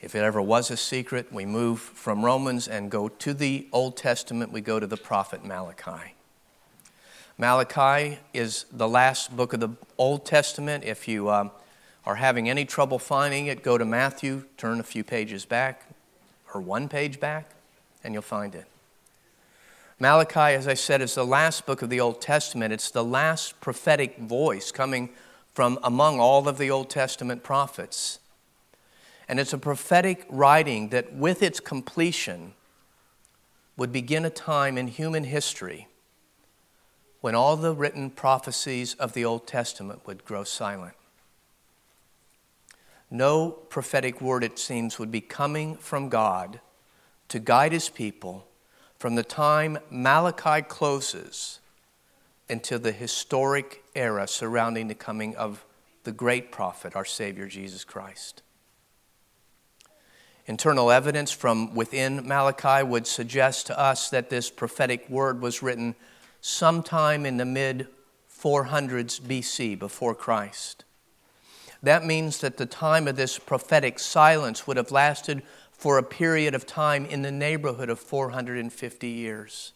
If it ever was a secret, we move from Romans and go to the Old Testament. We go to the prophet Malachi. Malachi is the last book of the Old Testament. If you um, are having any trouble finding it, go to Matthew, turn a few pages back, or one page back, and you'll find it. Malachi, as I said, is the last book of the Old Testament. It's the last prophetic voice coming from among all of the Old Testament prophets. And it's a prophetic writing that, with its completion, would begin a time in human history when all the written prophecies of the Old Testament would grow silent. No prophetic word, it seems, would be coming from God to guide his people from the time Malachi closes until the historic era surrounding the coming of the great prophet, our Savior Jesus Christ. Internal evidence from within Malachi would suggest to us that this prophetic word was written sometime in the mid 400s BC, before Christ. That means that the time of this prophetic silence would have lasted for a period of time in the neighborhood of 450 years.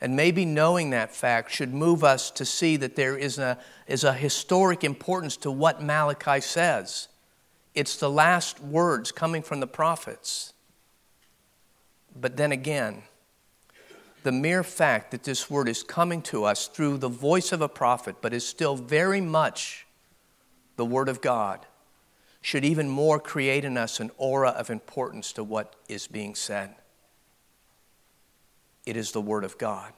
And maybe knowing that fact should move us to see that there is a, is a historic importance to what Malachi says. It's the last words coming from the prophets. But then again, the mere fact that this word is coming to us through the voice of a prophet, but is still very much the word of God, should even more create in us an aura of importance to what is being said. It is the word of God.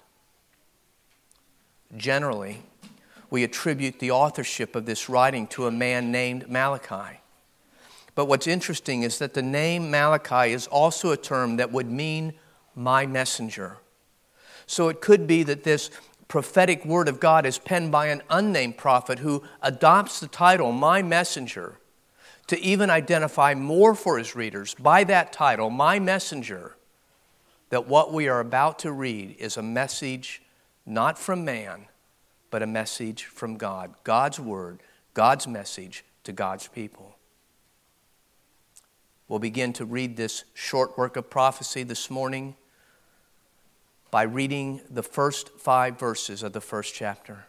Generally, we attribute the authorship of this writing to a man named Malachi. But what's interesting is that the name Malachi is also a term that would mean my messenger. So it could be that this prophetic word of God is penned by an unnamed prophet who adopts the title, My Messenger, to even identify more for his readers by that title, My Messenger, that what we are about to read is a message not from man, but a message from God. God's word, God's message to God's people. We'll begin to read this short work of prophecy this morning by reading the first five verses of the first chapter.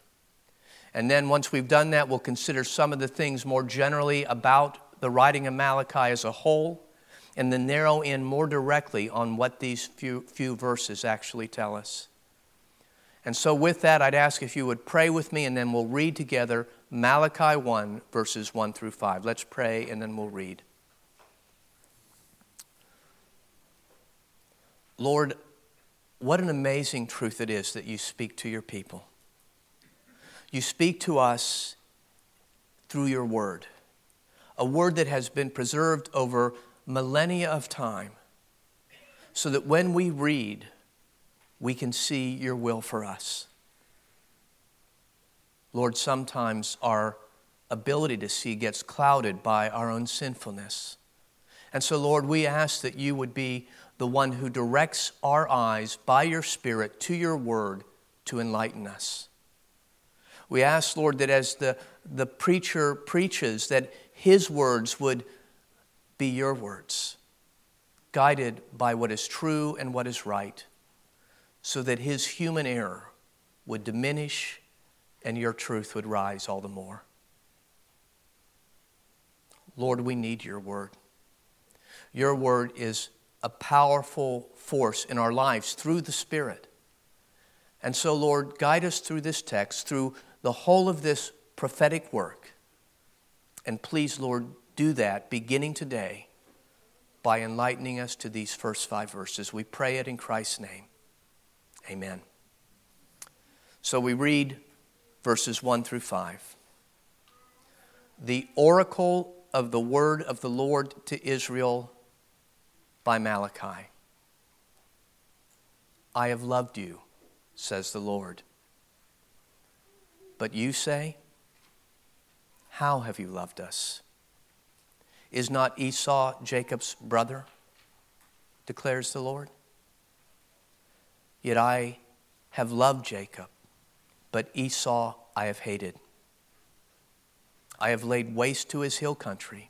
And then, once we've done that, we'll consider some of the things more generally about the writing of Malachi as a whole, and then narrow in more directly on what these few, few verses actually tell us. And so, with that, I'd ask if you would pray with me, and then we'll read together Malachi 1, verses 1 through 5. Let's pray, and then we'll read. Lord, what an amazing truth it is that you speak to your people. You speak to us through your word, a word that has been preserved over millennia of time, so that when we read, we can see your will for us. Lord, sometimes our ability to see gets clouded by our own sinfulness. And so, Lord, we ask that you would be the one who directs our eyes by your Spirit to your word to enlighten us. We ask, Lord, that as the, the preacher preaches, that his words would be your words, guided by what is true and what is right, so that his human error would diminish and your truth would rise all the more. Lord, we need your word. Your word is a powerful force in our lives through the Spirit. And so, Lord, guide us through this text, through the whole of this prophetic work. And please, Lord, do that beginning today by enlightening us to these first five verses. We pray it in Christ's name. Amen. So we read verses 1 through 5. The oracle of the word of the Lord to Israel by Malachi. I have loved you, says the Lord. But you say, How have you loved us? Is not Esau Jacob's brother? declares the Lord. Yet I have loved Jacob, but Esau I have hated. I have laid waste to his hill country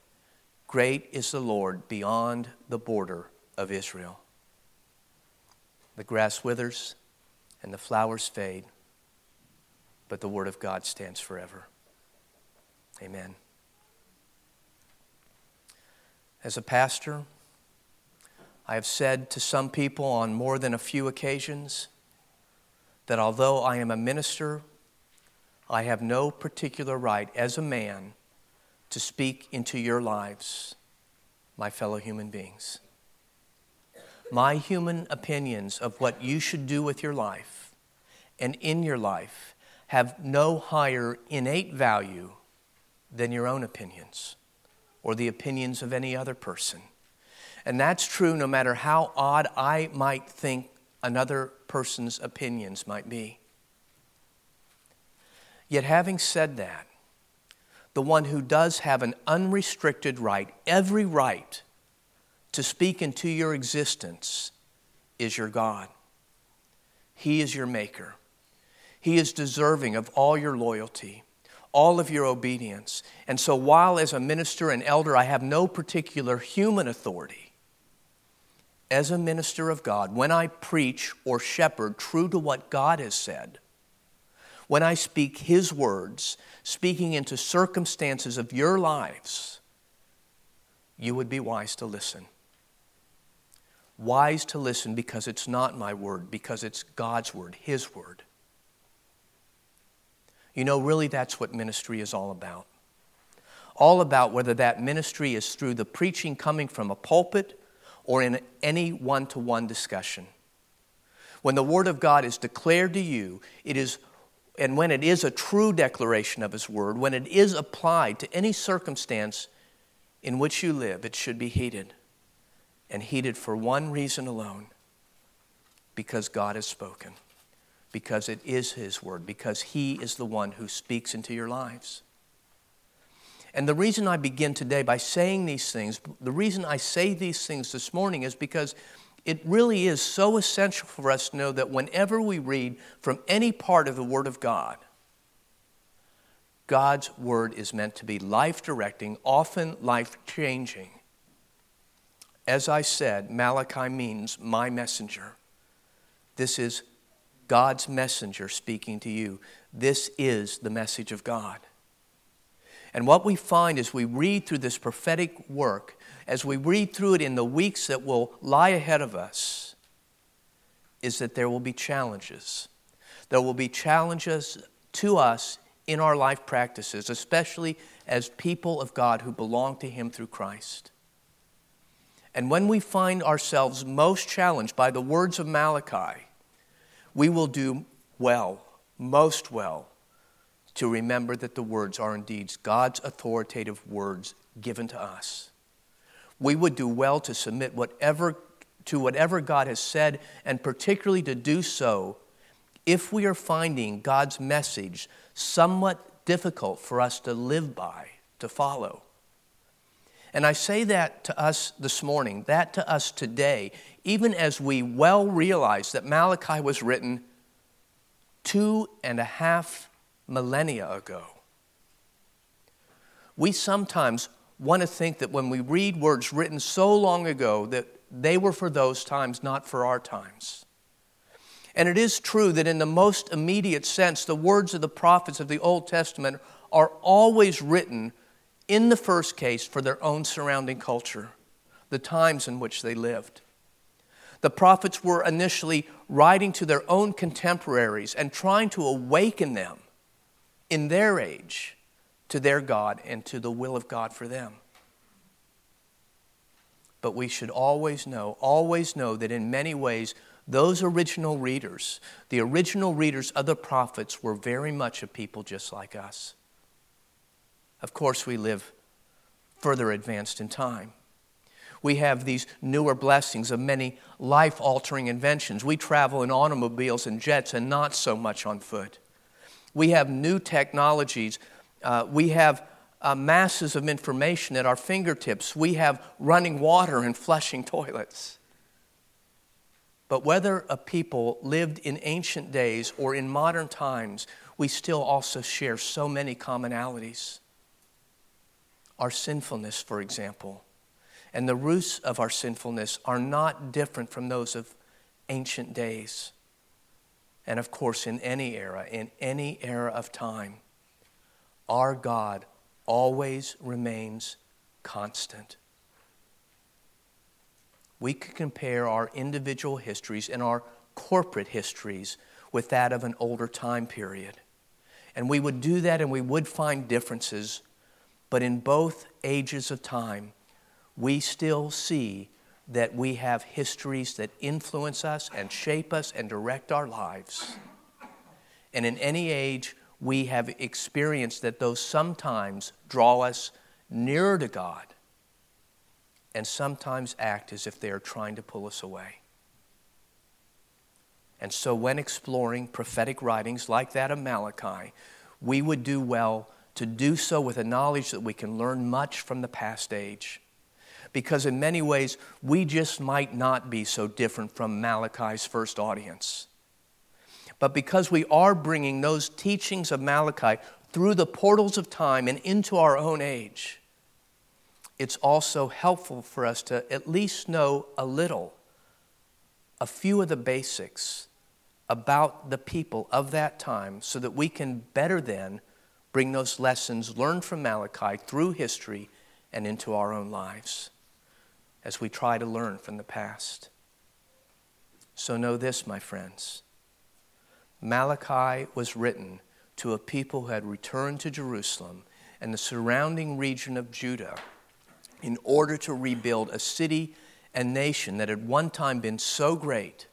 Great is the Lord beyond the border of Israel. The grass withers and the flowers fade, but the word of God stands forever. Amen. As a pastor, I have said to some people on more than a few occasions that although I am a minister, I have no particular right as a man to speak into your lives, my fellow human beings. My human opinions of what you should do with your life and in your life have no higher innate value than your own opinions or the opinions of any other person. And that's true no matter how odd I might think another person's opinions might be. Yet, having said that, the one who does have an unrestricted right, every right, to speak into your existence is your God. He is your maker. He is deserving of all your loyalty all of your obedience. And so, while as a minister and elder I have no particular human authority, as a minister of God, when I preach or shepherd true to what God has said, when I speak His words, speaking into circumstances of your lives, you would be wise to listen. Wise to listen because it's not my word, because it's God's word, His word. You know, really, that's what ministry is all about. All about whether that ministry is through the preaching coming from a pulpit or in any one to one discussion. When the Word of God is declared to you, it is, and when it is a true declaration of His Word, when it is applied to any circumstance in which you live, it should be heeded. And heeded for one reason alone because God has spoken because it is His Word, because He is the one who speaks into your lives. And the reason I begin today by saying these things, the reason I say these things this morning is because it really is so essential for us to know that whenever we read from any part of the Word of God, God's Word is meant to be life directing, often life changing. As I said, Malachi means my messenger. This is God's messenger speaking to you. This is the message of God. And what we find as we read through this prophetic work, as we read through it in the weeks that will lie ahead of us, is that there will be challenges. There will be challenges to us in our life practices, especially as people of God who belong to Him through Christ. And when we find ourselves most challenged by the words of Malachi, we will do well, most well, to remember that the words are indeed God's authoritative words given to us. We would do well to submit whatever to whatever God has said, and particularly to do so if we are finding God's message somewhat difficult for us to live by, to follow. And I say that to us this morning, that to us today, even as we well realize that Malachi was written two and a half millennia ago. We sometimes want to think that when we read words written so long ago that they were for those times, not for our times. And it is true that in the most immediate sense, the words of the prophets of the Old Testament are always written in the first case, for their own surrounding culture, the times in which they lived. The prophets were initially writing to their own contemporaries and trying to awaken them in their age to their God and to the will of God for them. But we should always know, always know that in many ways, those original readers, the original readers of the prophets, were very much a people just like us. Of course, we live further advanced in time. We have these newer blessings of many life altering inventions. We travel in automobiles and jets and not so much on foot. We have new technologies. Uh, we have uh, masses of information at our fingertips. We have running water and flushing toilets. But whether a people lived in ancient days or in modern times, we still also share so many commonalities. Our sinfulness, for example, and the roots of our sinfulness are not different from those of ancient days. And of course, in any era, in any era of time, our God always remains constant. We could compare our individual histories and our corporate histories with that of an older time period. And we would do that and we would find differences, but in both ages of time, we still see that we have histories that influence us and shape us and direct our lives. And in any age, we have experienced that those sometimes draw us nearer to God and sometimes act as if they are trying to pull us away. And so, when exploring prophetic writings like that of Malachi, we would do well to do so with a knowledge that we can learn much from the past age because in many ways, we just might not be so different from Malachi's first audience. But because we are bringing those teachings of Malachi through the portals of time and into our own age, it's also helpful for us to at least know a little, a few of the basics about the people of that time so that we can better then bring those lessons learned from Malachi through history and into our own lives as we try to learn from the past. So know this, my friends Malachi was written to a people who had returned to Jerusalem and the surrounding region of Judah in order to rebuild a city and nation that had one time been so great,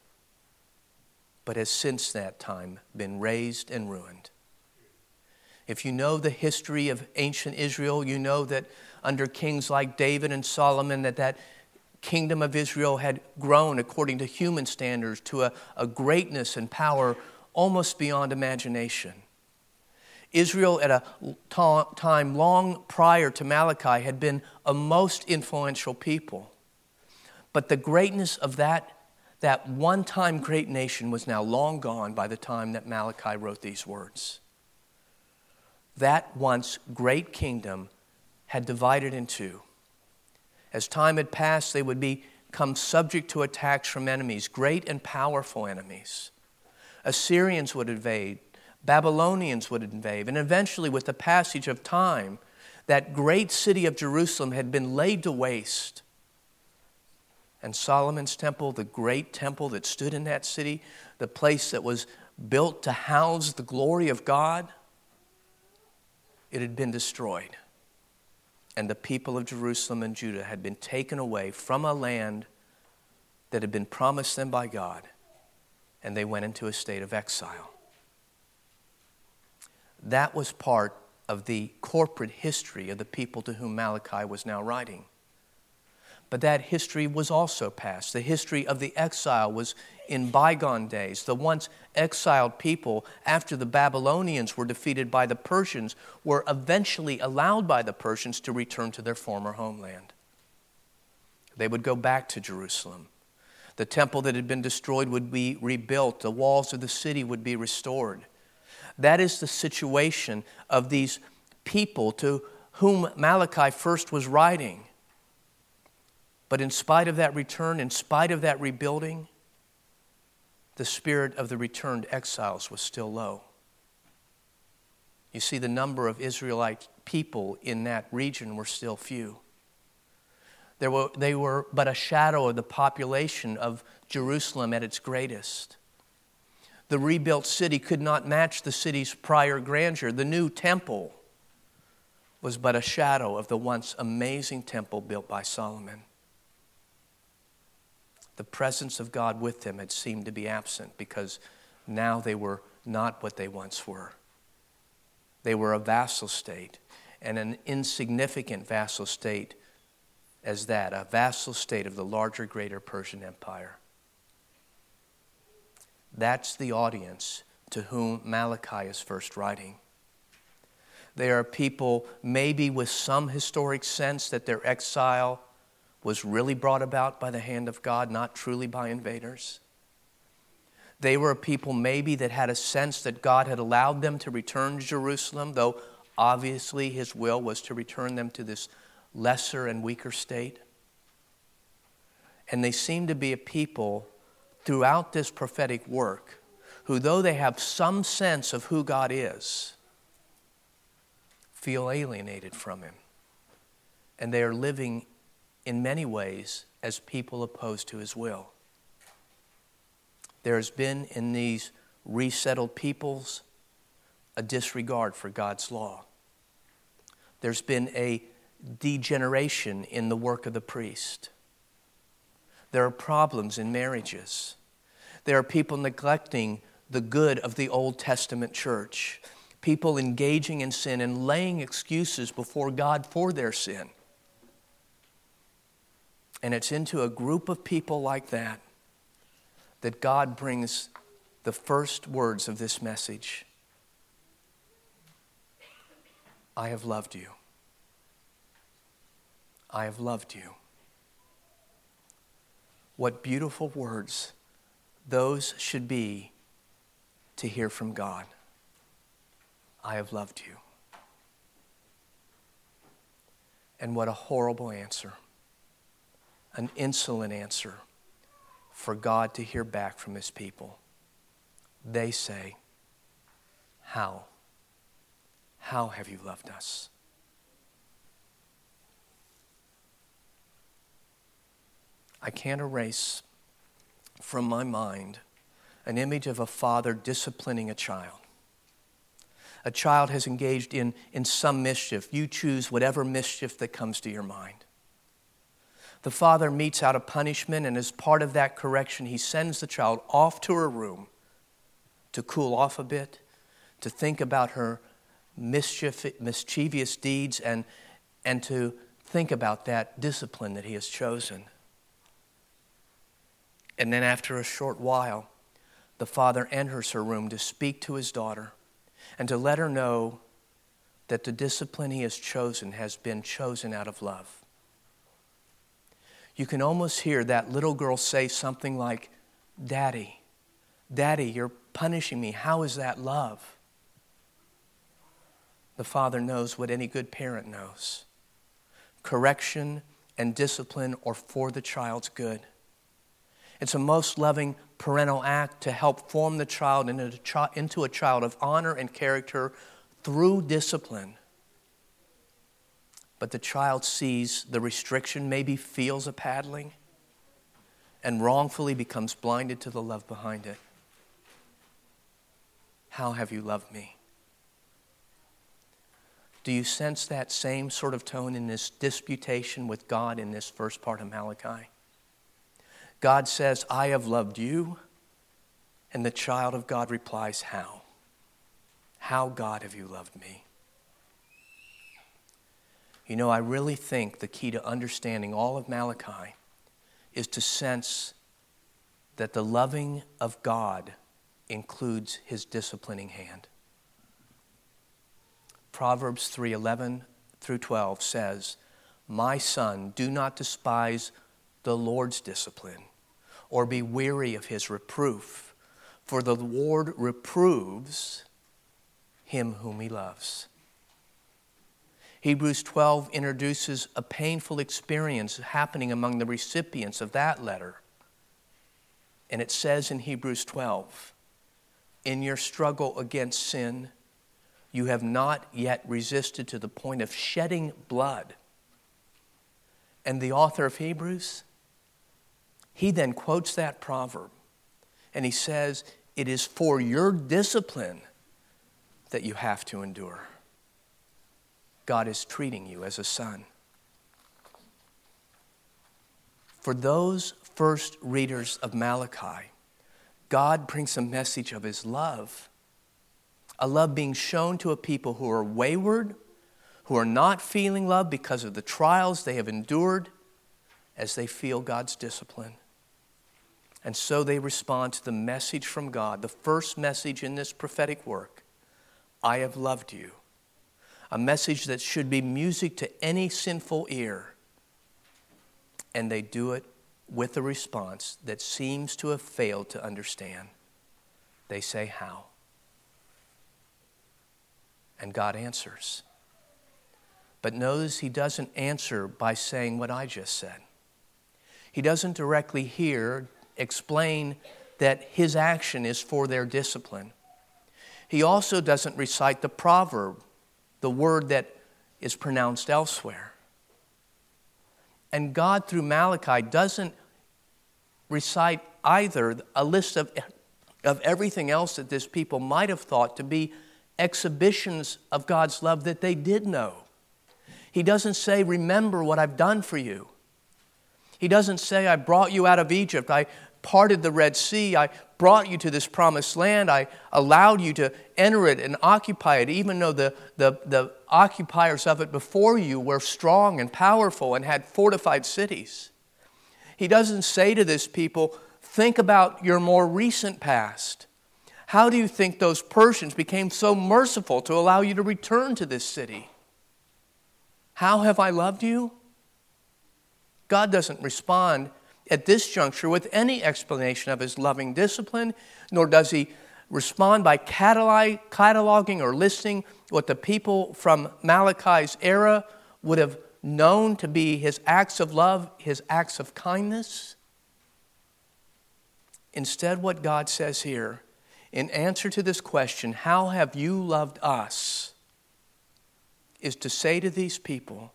but has since that time been razed and ruined. If you know the history of ancient Israel, you know that under kings like David and Solomon that that kingdom of Israel had grown according to human standards to a, a greatness and power almost beyond imagination. Israel, at a time long prior to Malachi, had been a most influential people. But the greatness of that, that one time great nation was now long gone by the time that Malachi wrote these words. That once great kingdom had divided in two. As time had passed, they would become subject to attacks from enemies, great and powerful enemies. Assyrians would invade, Babylonians would invade, and eventually, with the passage of time, that great city of Jerusalem had been laid to waste. And Solomon's temple, the great temple that stood in that city, the place that was built to house the glory of God, it had been destroyed and the people of Jerusalem and Judah had been taken away from a land that had been promised them by God, and they went into a state of exile. That was part of the corporate history of the people to whom Malachi was now writing. But that history was also past. The history of the exile was in bygone days. The once exiled people, after the Babylonians were defeated by the Persians, were eventually allowed by the Persians to return to their former homeland. They would go back to Jerusalem. The temple that had been destroyed would be rebuilt, the walls of the city would be restored. That is the situation of these people to whom Malachi first was writing. But in spite of that return, in spite of that rebuilding, the spirit of the returned exiles was still low. You see, the number of Israelite people in that region were still few. Were, they were but a shadow of the population of Jerusalem at its greatest. The rebuilt city could not match the city's prior grandeur. The new temple was but a shadow of the once amazing temple built by Solomon the presence of God with them had seemed to be absent because now they were not what they once were. They were a vassal state, and an insignificant vassal state as that, a vassal state of the larger, greater Persian Empire. That's the audience to whom Malachi is first writing. They are people, maybe with some historic sense that their exile was really brought about by the hand of God, not truly by invaders. They were a people, maybe, that had a sense that God had allowed them to return to Jerusalem, though obviously his will was to return them to this lesser and weaker state. And they seem to be a people throughout this prophetic work who, though they have some sense of who God is, feel alienated from him. And they are living in many ways as people opposed to his will. There has been in these resettled peoples a disregard for God's law. There's been a degeneration in the work of the priest. There are problems in marriages. There are people neglecting the good of the Old Testament church, people engaging in sin and laying excuses before God for their sin. And it's into a group of people like that that God brings the first words of this message I have loved you. I have loved you. What beautiful words those should be to hear from God. I have loved you. And what a horrible answer, an insolent answer for God to hear back from his people. They say, How? How have you loved us? I can't erase from my mind an image of a father disciplining a child. A child has engaged in, in some mischief. You choose whatever mischief that comes to your mind. The father metes out a punishment, and as part of that correction, he sends the child off to her room to cool off a bit, to think about her mischief, mischievous deeds, and, and to think about that discipline that he has chosen. And then, after a short while, the father enters her room to speak to his daughter and to let her know that the discipline he has chosen has been chosen out of love. You can almost hear that little girl say something like, Daddy, Daddy, you're punishing me. How is that love? The father knows what any good parent knows correction and discipline are for the child's good. It's a most loving parental act to help form the child into a child of honor and character through discipline. But the child sees the restriction, maybe feels a paddling, and wrongfully becomes blinded to the love behind it. How have you loved me? Do you sense that same sort of tone in this disputation with God in this first part of Malachi? God says, I have loved you. And the child of God replies, How? How, God, have you loved me? You know, I really think the key to understanding all of Malachi is to sense that the loving of God includes his disciplining hand. Proverbs 3:11 through 12 says, "My son, do not despise the Lord's discipline or be weary of his reproof, for the Lord reproves him whom he loves. Hebrews 12 introduces a painful experience happening among the recipients of that letter. And it says in Hebrews 12, in your struggle against sin, you have not yet resisted to the point of shedding blood. And the author of Hebrews he then quotes that proverb and he says, It is for your discipline that you have to endure. God is treating you as a son. For those first readers of Malachi, God brings a message of his love, a love being shown to a people who are wayward, who are not feeling love because of the trials they have endured as they feel God's discipline. And so they respond to the message from God, the first message in this prophetic work I have loved you. A message that should be music to any sinful ear. And they do it with a response that seems to have failed to understand. They say, How? And God answers. But notice he doesn't answer by saying what I just said. He doesn't directly hear, explain that his action is for their discipline. He also doesn't recite the proverb, the word that is pronounced elsewhere. And God, through Malachi, doesn't recite either a list of, of everything else that this people might have thought to be exhibitions of God's love that they did know. He doesn't say, Remember what I've done for you. He doesn't say, I brought you out of Egypt. I parted the Red Sea. I brought you to this promised land. I allowed you to enter it and occupy it, even though the, the, the occupiers of it before you were strong and powerful and had fortified cities. He doesn't say to this people, Think about your more recent past. How do you think those Persians became so merciful to allow you to return to this city? How have I loved you? God doesn't respond at this juncture with any explanation of his loving discipline, nor does he respond by cataloging or listing what the people from Malachi's era would have known to be his acts of love, his acts of kindness. Instead, what God says here, in answer to this question, How have you loved us? is to say to these people,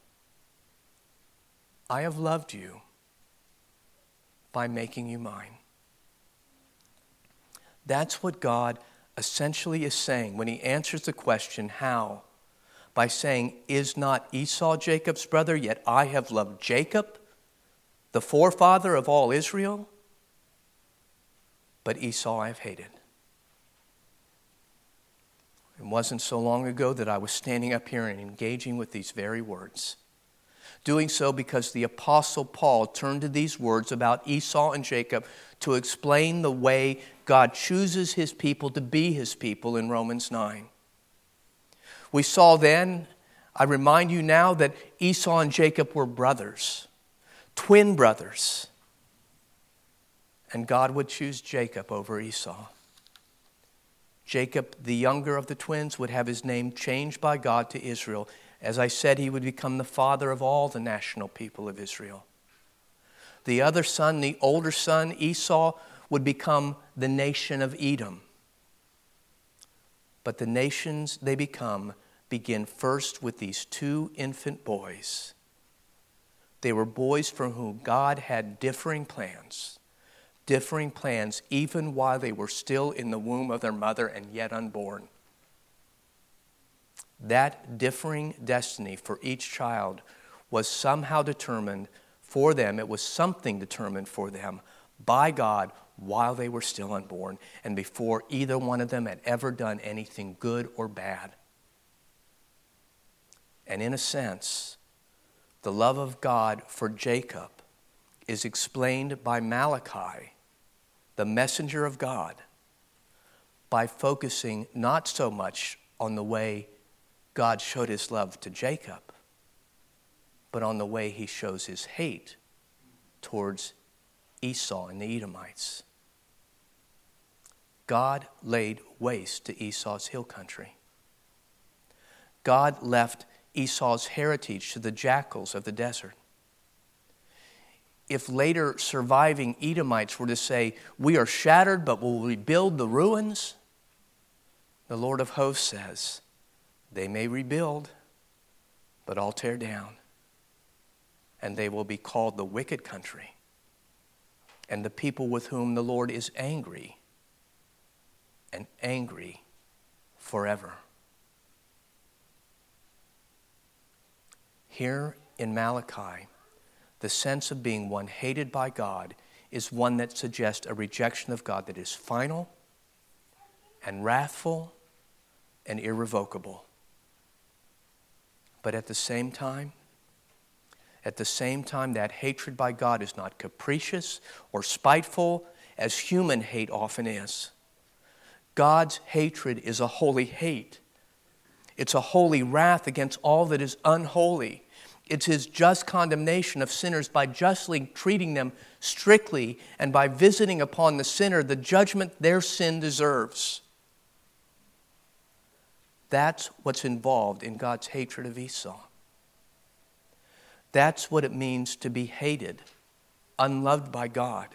I have loved you by making you mine. That's what God essentially is saying when he answers the question, How? By saying, Is not Esau Jacob's brother, yet I have loved Jacob, the forefather of all Israel? But Esau I have hated. It wasn't so long ago that I was standing up here and engaging with these very words. Doing so because the Apostle Paul turned to these words about Esau and Jacob to explain the way God chooses his people to be his people in Romans 9. We saw then, I remind you now, that Esau and Jacob were brothers, twin brothers. And God would choose Jacob over Esau. Jacob, the younger of the twins, would have his name changed by God to Israel. As I said, he would become the father of all the national people of Israel. The other son, the older son, Esau, would become the nation of Edom. But the nations they become begin first with these two infant boys. They were boys for whom God had differing plans differing plans even while they were still in the womb of their mother and yet unborn. That differing destiny for each child was somehow determined for them. It was something determined for them by God while they were still unborn and before either one of them had ever done anything good or bad. And in a sense, the love of God for Jacob is explained by Malachi the messenger of God by focusing not so much on the way God showed his love to Jacob, but on the way he shows his hate towards Esau and the Edomites. God laid waste to Esau's hill country. God left Esau's heritage to the jackals of the desert if later surviving Edomites were to say, We are shattered, but will rebuild the ruins, the Lord of hosts says, They may rebuild, but I'll tear down. And they will be called the wicked country, and the people with whom the Lord is angry, and angry forever. Here in Malachi, the sense of being one hated by God is one that suggests a rejection of God that is final and wrathful and irrevocable. But at the same time, at the same time, that hatred by God is not capricious or spiteful as human hate often is. God's hatred is a holy hate. It's a holy wrath against all that is unholy. It's his just condemnation of sinners by justly treating them strictly and by visiting upon the sinner the judgment their sin deserves. That's what's involved in God's hatred of Esau. That's what it means to be hated, unloved by God.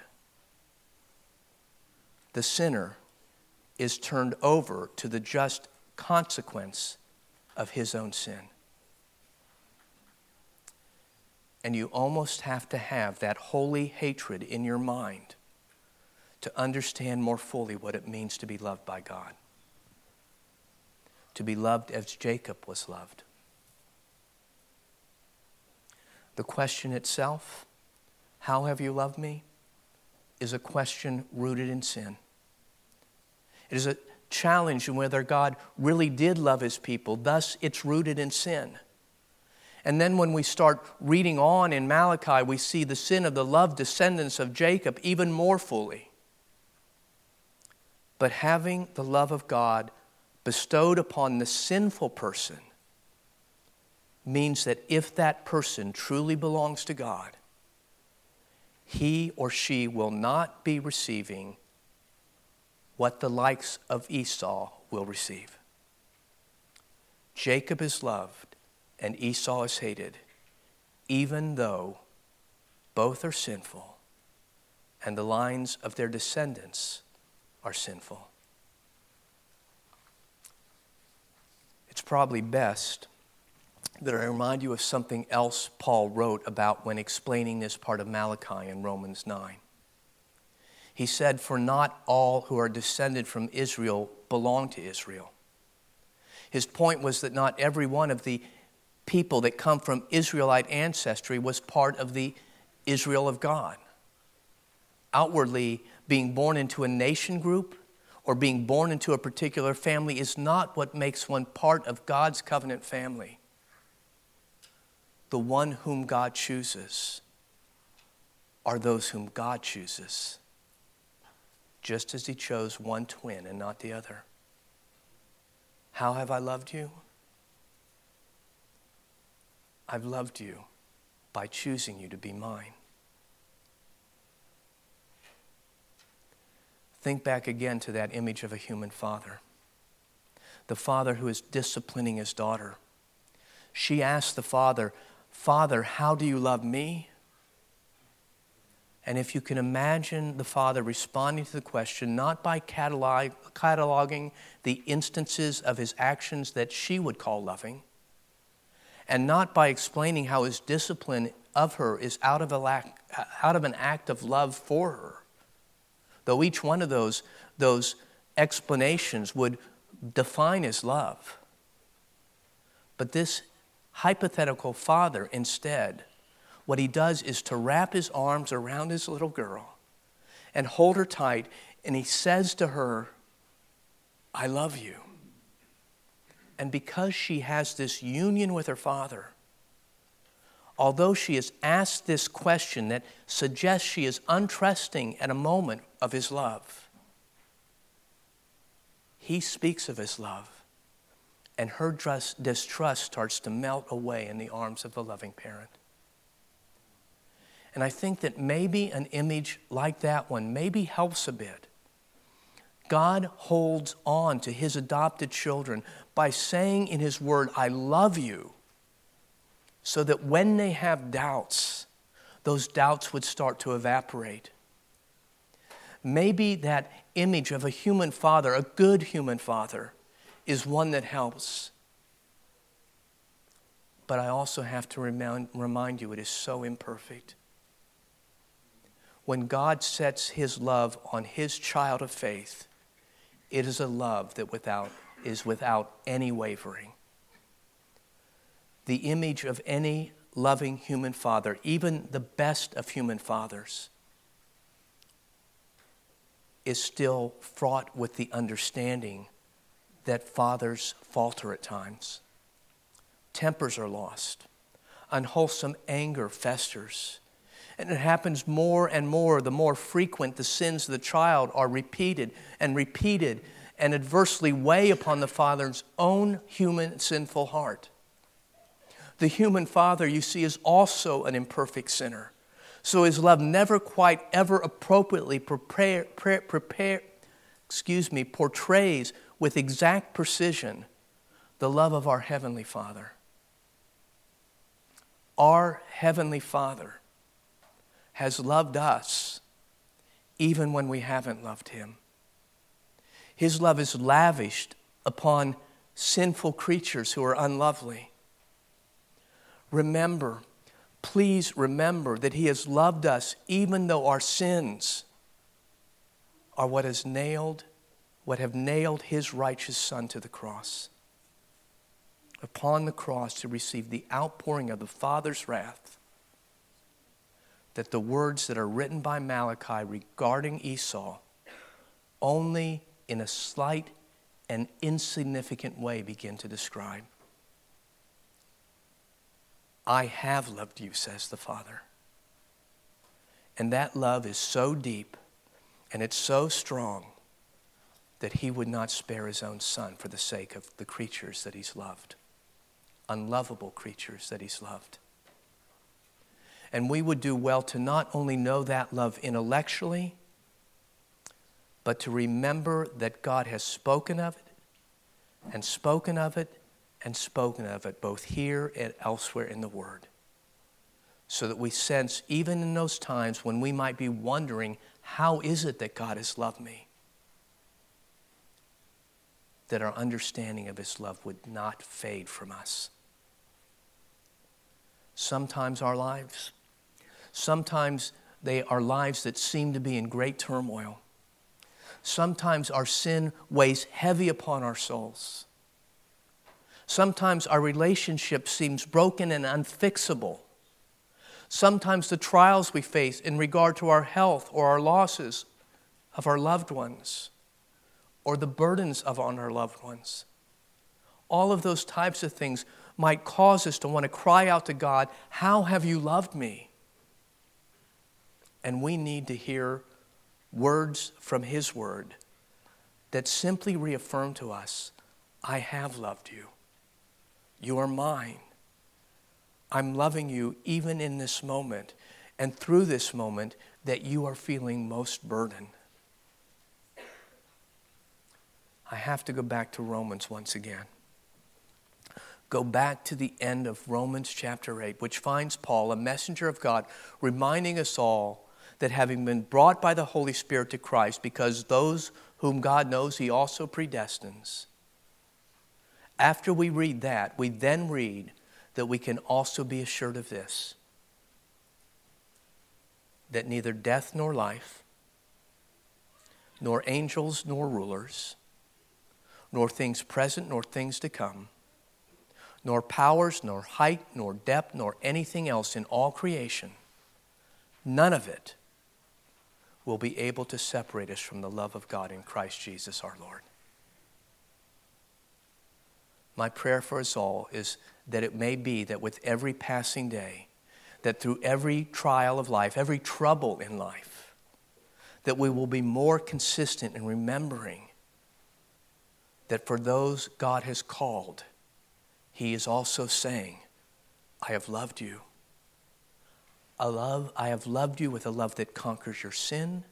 The sinner is turned over to the just consequence of his own sin. And you almost have to have that holy hatred in your mind to understand more fully what it means to be loved by God. To be loved as Jacob was loved. The question itself, how have you loved me, is a question rooted in sin. It is a challenge in whether God really did love his people, thus, it's rooted in sin. And then when we start reading on in Malachi, we see the sin of the loved descendants of Jacob even more fully. But having the love of God bestowed upon the sinful person means that if that person truly belongs to God, he or she will not be receiving what the likes of Esau will receive. Jacob is loved and Esau is hated, even though both are sinful and the lines of their descendants are sinful. It's probably best that I remind you of something else Paul wrote about when explaining this part of Malachi in Romans 9. He said, For not all who are descended from Israel belong to Israel. His point was that not every one of the people that come from Israelite ancestry was part of the Israel of God. Outwardly, being born into a nation group or being born into a particular family is not what makes one part of God's covenant family. The one whom God chooses are those whom God chooses, just as He chose one twin and not the other. How have I loved you? I've loved you by choosing you to be mine. Think back again to that image of a human father. The father who is disciplining his daughter. She asked the father, Father, how do you love me? And if you can imagine the father responding to the question, not by catalog, cataloging the instances of his actions that she would call loving, and not by explaining how his discipline of her is out of, a lack, out of an act of love for her. Though each one of those, those explanations would define his love. But this hypothetical father, instead, what he does is to wrap his arms around his little girl and hold her tight, and he says to her, I love you. And because she has this union with her father, although she has asked this question that suggests she is untrusting at a moment of his love, he speaks of his love. And her distrust starts to melt away in the arms of the loving parent. And I think that maybe an image like that one maybe helps a bit. God holds on to his adopted children by saying in His Word, I love you, so that when they have doubts, those doubts would start to evaporate. Maybe that image of a human father, a good human father, is one that helps. But I also have to remind, remind you it is so imperfect. When God sets his love on his child of faith, it is a love that without is without any wavering. The image of any loving human father, even the best of human fathers, is still fraught with the understanding that fathers falter at times. tempers are lost, unwholesome anger festers. And it happens more and more the more frequent the sins of the child are repeated and repeated and adversely weigh upon the father's own human sinful heart. The human father, you see, is also an imperfect sinner. So his love never quite ever appropriately prepare, prepare, excuse me, portrays with exact precision the love of our Heavenly Father. Our Heavenly Father has loved us even when we haven't loved Him. His love is lavished upon sinful creatures who are unlovely. Remember, please remember that He has loved us even though our sins are what has nailed, what have nailed His righteous Son to the cross. Upon the cross to receive the outpouring of the Father's wrath, that the words that are written by Malachi regarding Esau only in a slight and insignificant way begin to describe. I have loved you, says the Father. And that love is so deep and it's so strong that he would not spare his own son for the sake of the creatures that he's loved, unlovable creatures that he's loved. And we would do well to not only know that love intellectually, but to remember that God has spoken of it and spoken of it and spoken of it both here and elsewhere in the Word. So that we sense, even in those times when we might be wondering, how is it that God has loved me? That our understanding of His love would not fade from us. Sometimes our lives, sometimes they are lives that seem to be in great turmoil sometimes our sin weighs heavy upon our souls. Sometimes our relationship seems broken and unfixable. Sometimes the trials we face in regard to our health or our losses of our loved ones or the burdens of on our loved ones. All of those types of things might cause us to want to cry out to God, How have you loved me? And we need to hear words from His Word that simply reaffirm to us I have loved you. You are mine. I'm loving you even in this moment and through this moment that you are feeling most burdened. I have to go back to Romans once again. Go back to the end of Romans chapter 8, which finds Paul, a messenger of God, reminding us all that having been brought by the Holy Spirit to Christ, because those whom God knows he also predestines. After we read that, we then read that we can also be assured of this that neither death nor life, nor angels nor rulers, nor things present nor things to come, nor powers, nor height, nor depth, nor anything else in all creation, none of it will be able to separate us from the love of God in Christ Jesus our Lord. My prayer for us all is that it may be that with every passing day, that through every trial of life, every trouble in life, that we will be more consistent in remembering that for those God has called, He is also saying, I have loved you a love, I have loved you with a love that conquers your sin.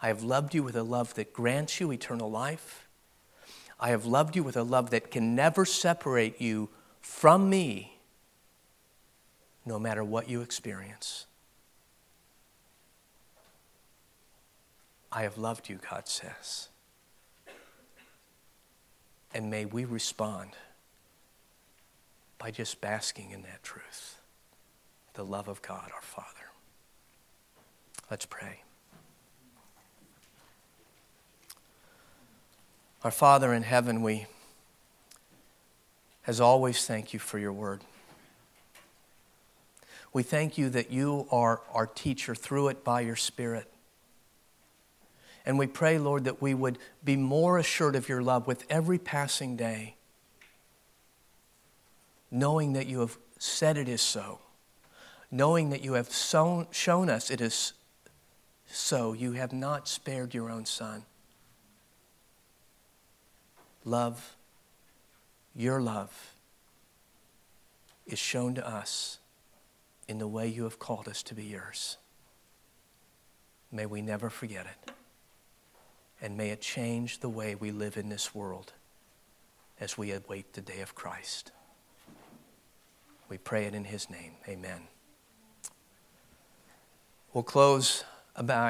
I have loved you with a love that grants you eternal life. I have loved you with a love that can never separate you from me, no matter what you experience. I have loved you, God says. And may we respond by just basking in that truth the love of God our Father. Let's pray. Our Father in heaven, we, as always, thank you for your word. We thank you that you are our teacher through it by your Spirit. And we pray, Lord, that we would be more assured of your love with every passing day. knowing that you have said it is so, knowing that you have shown, us it is so, you have not spared your own son. Love, your love, is shown to us in the way you have called us to be yours. May we never forget it. And may it change the way we live in this world as we await the day of Christ. We pray it in his name. Amen. We'll close about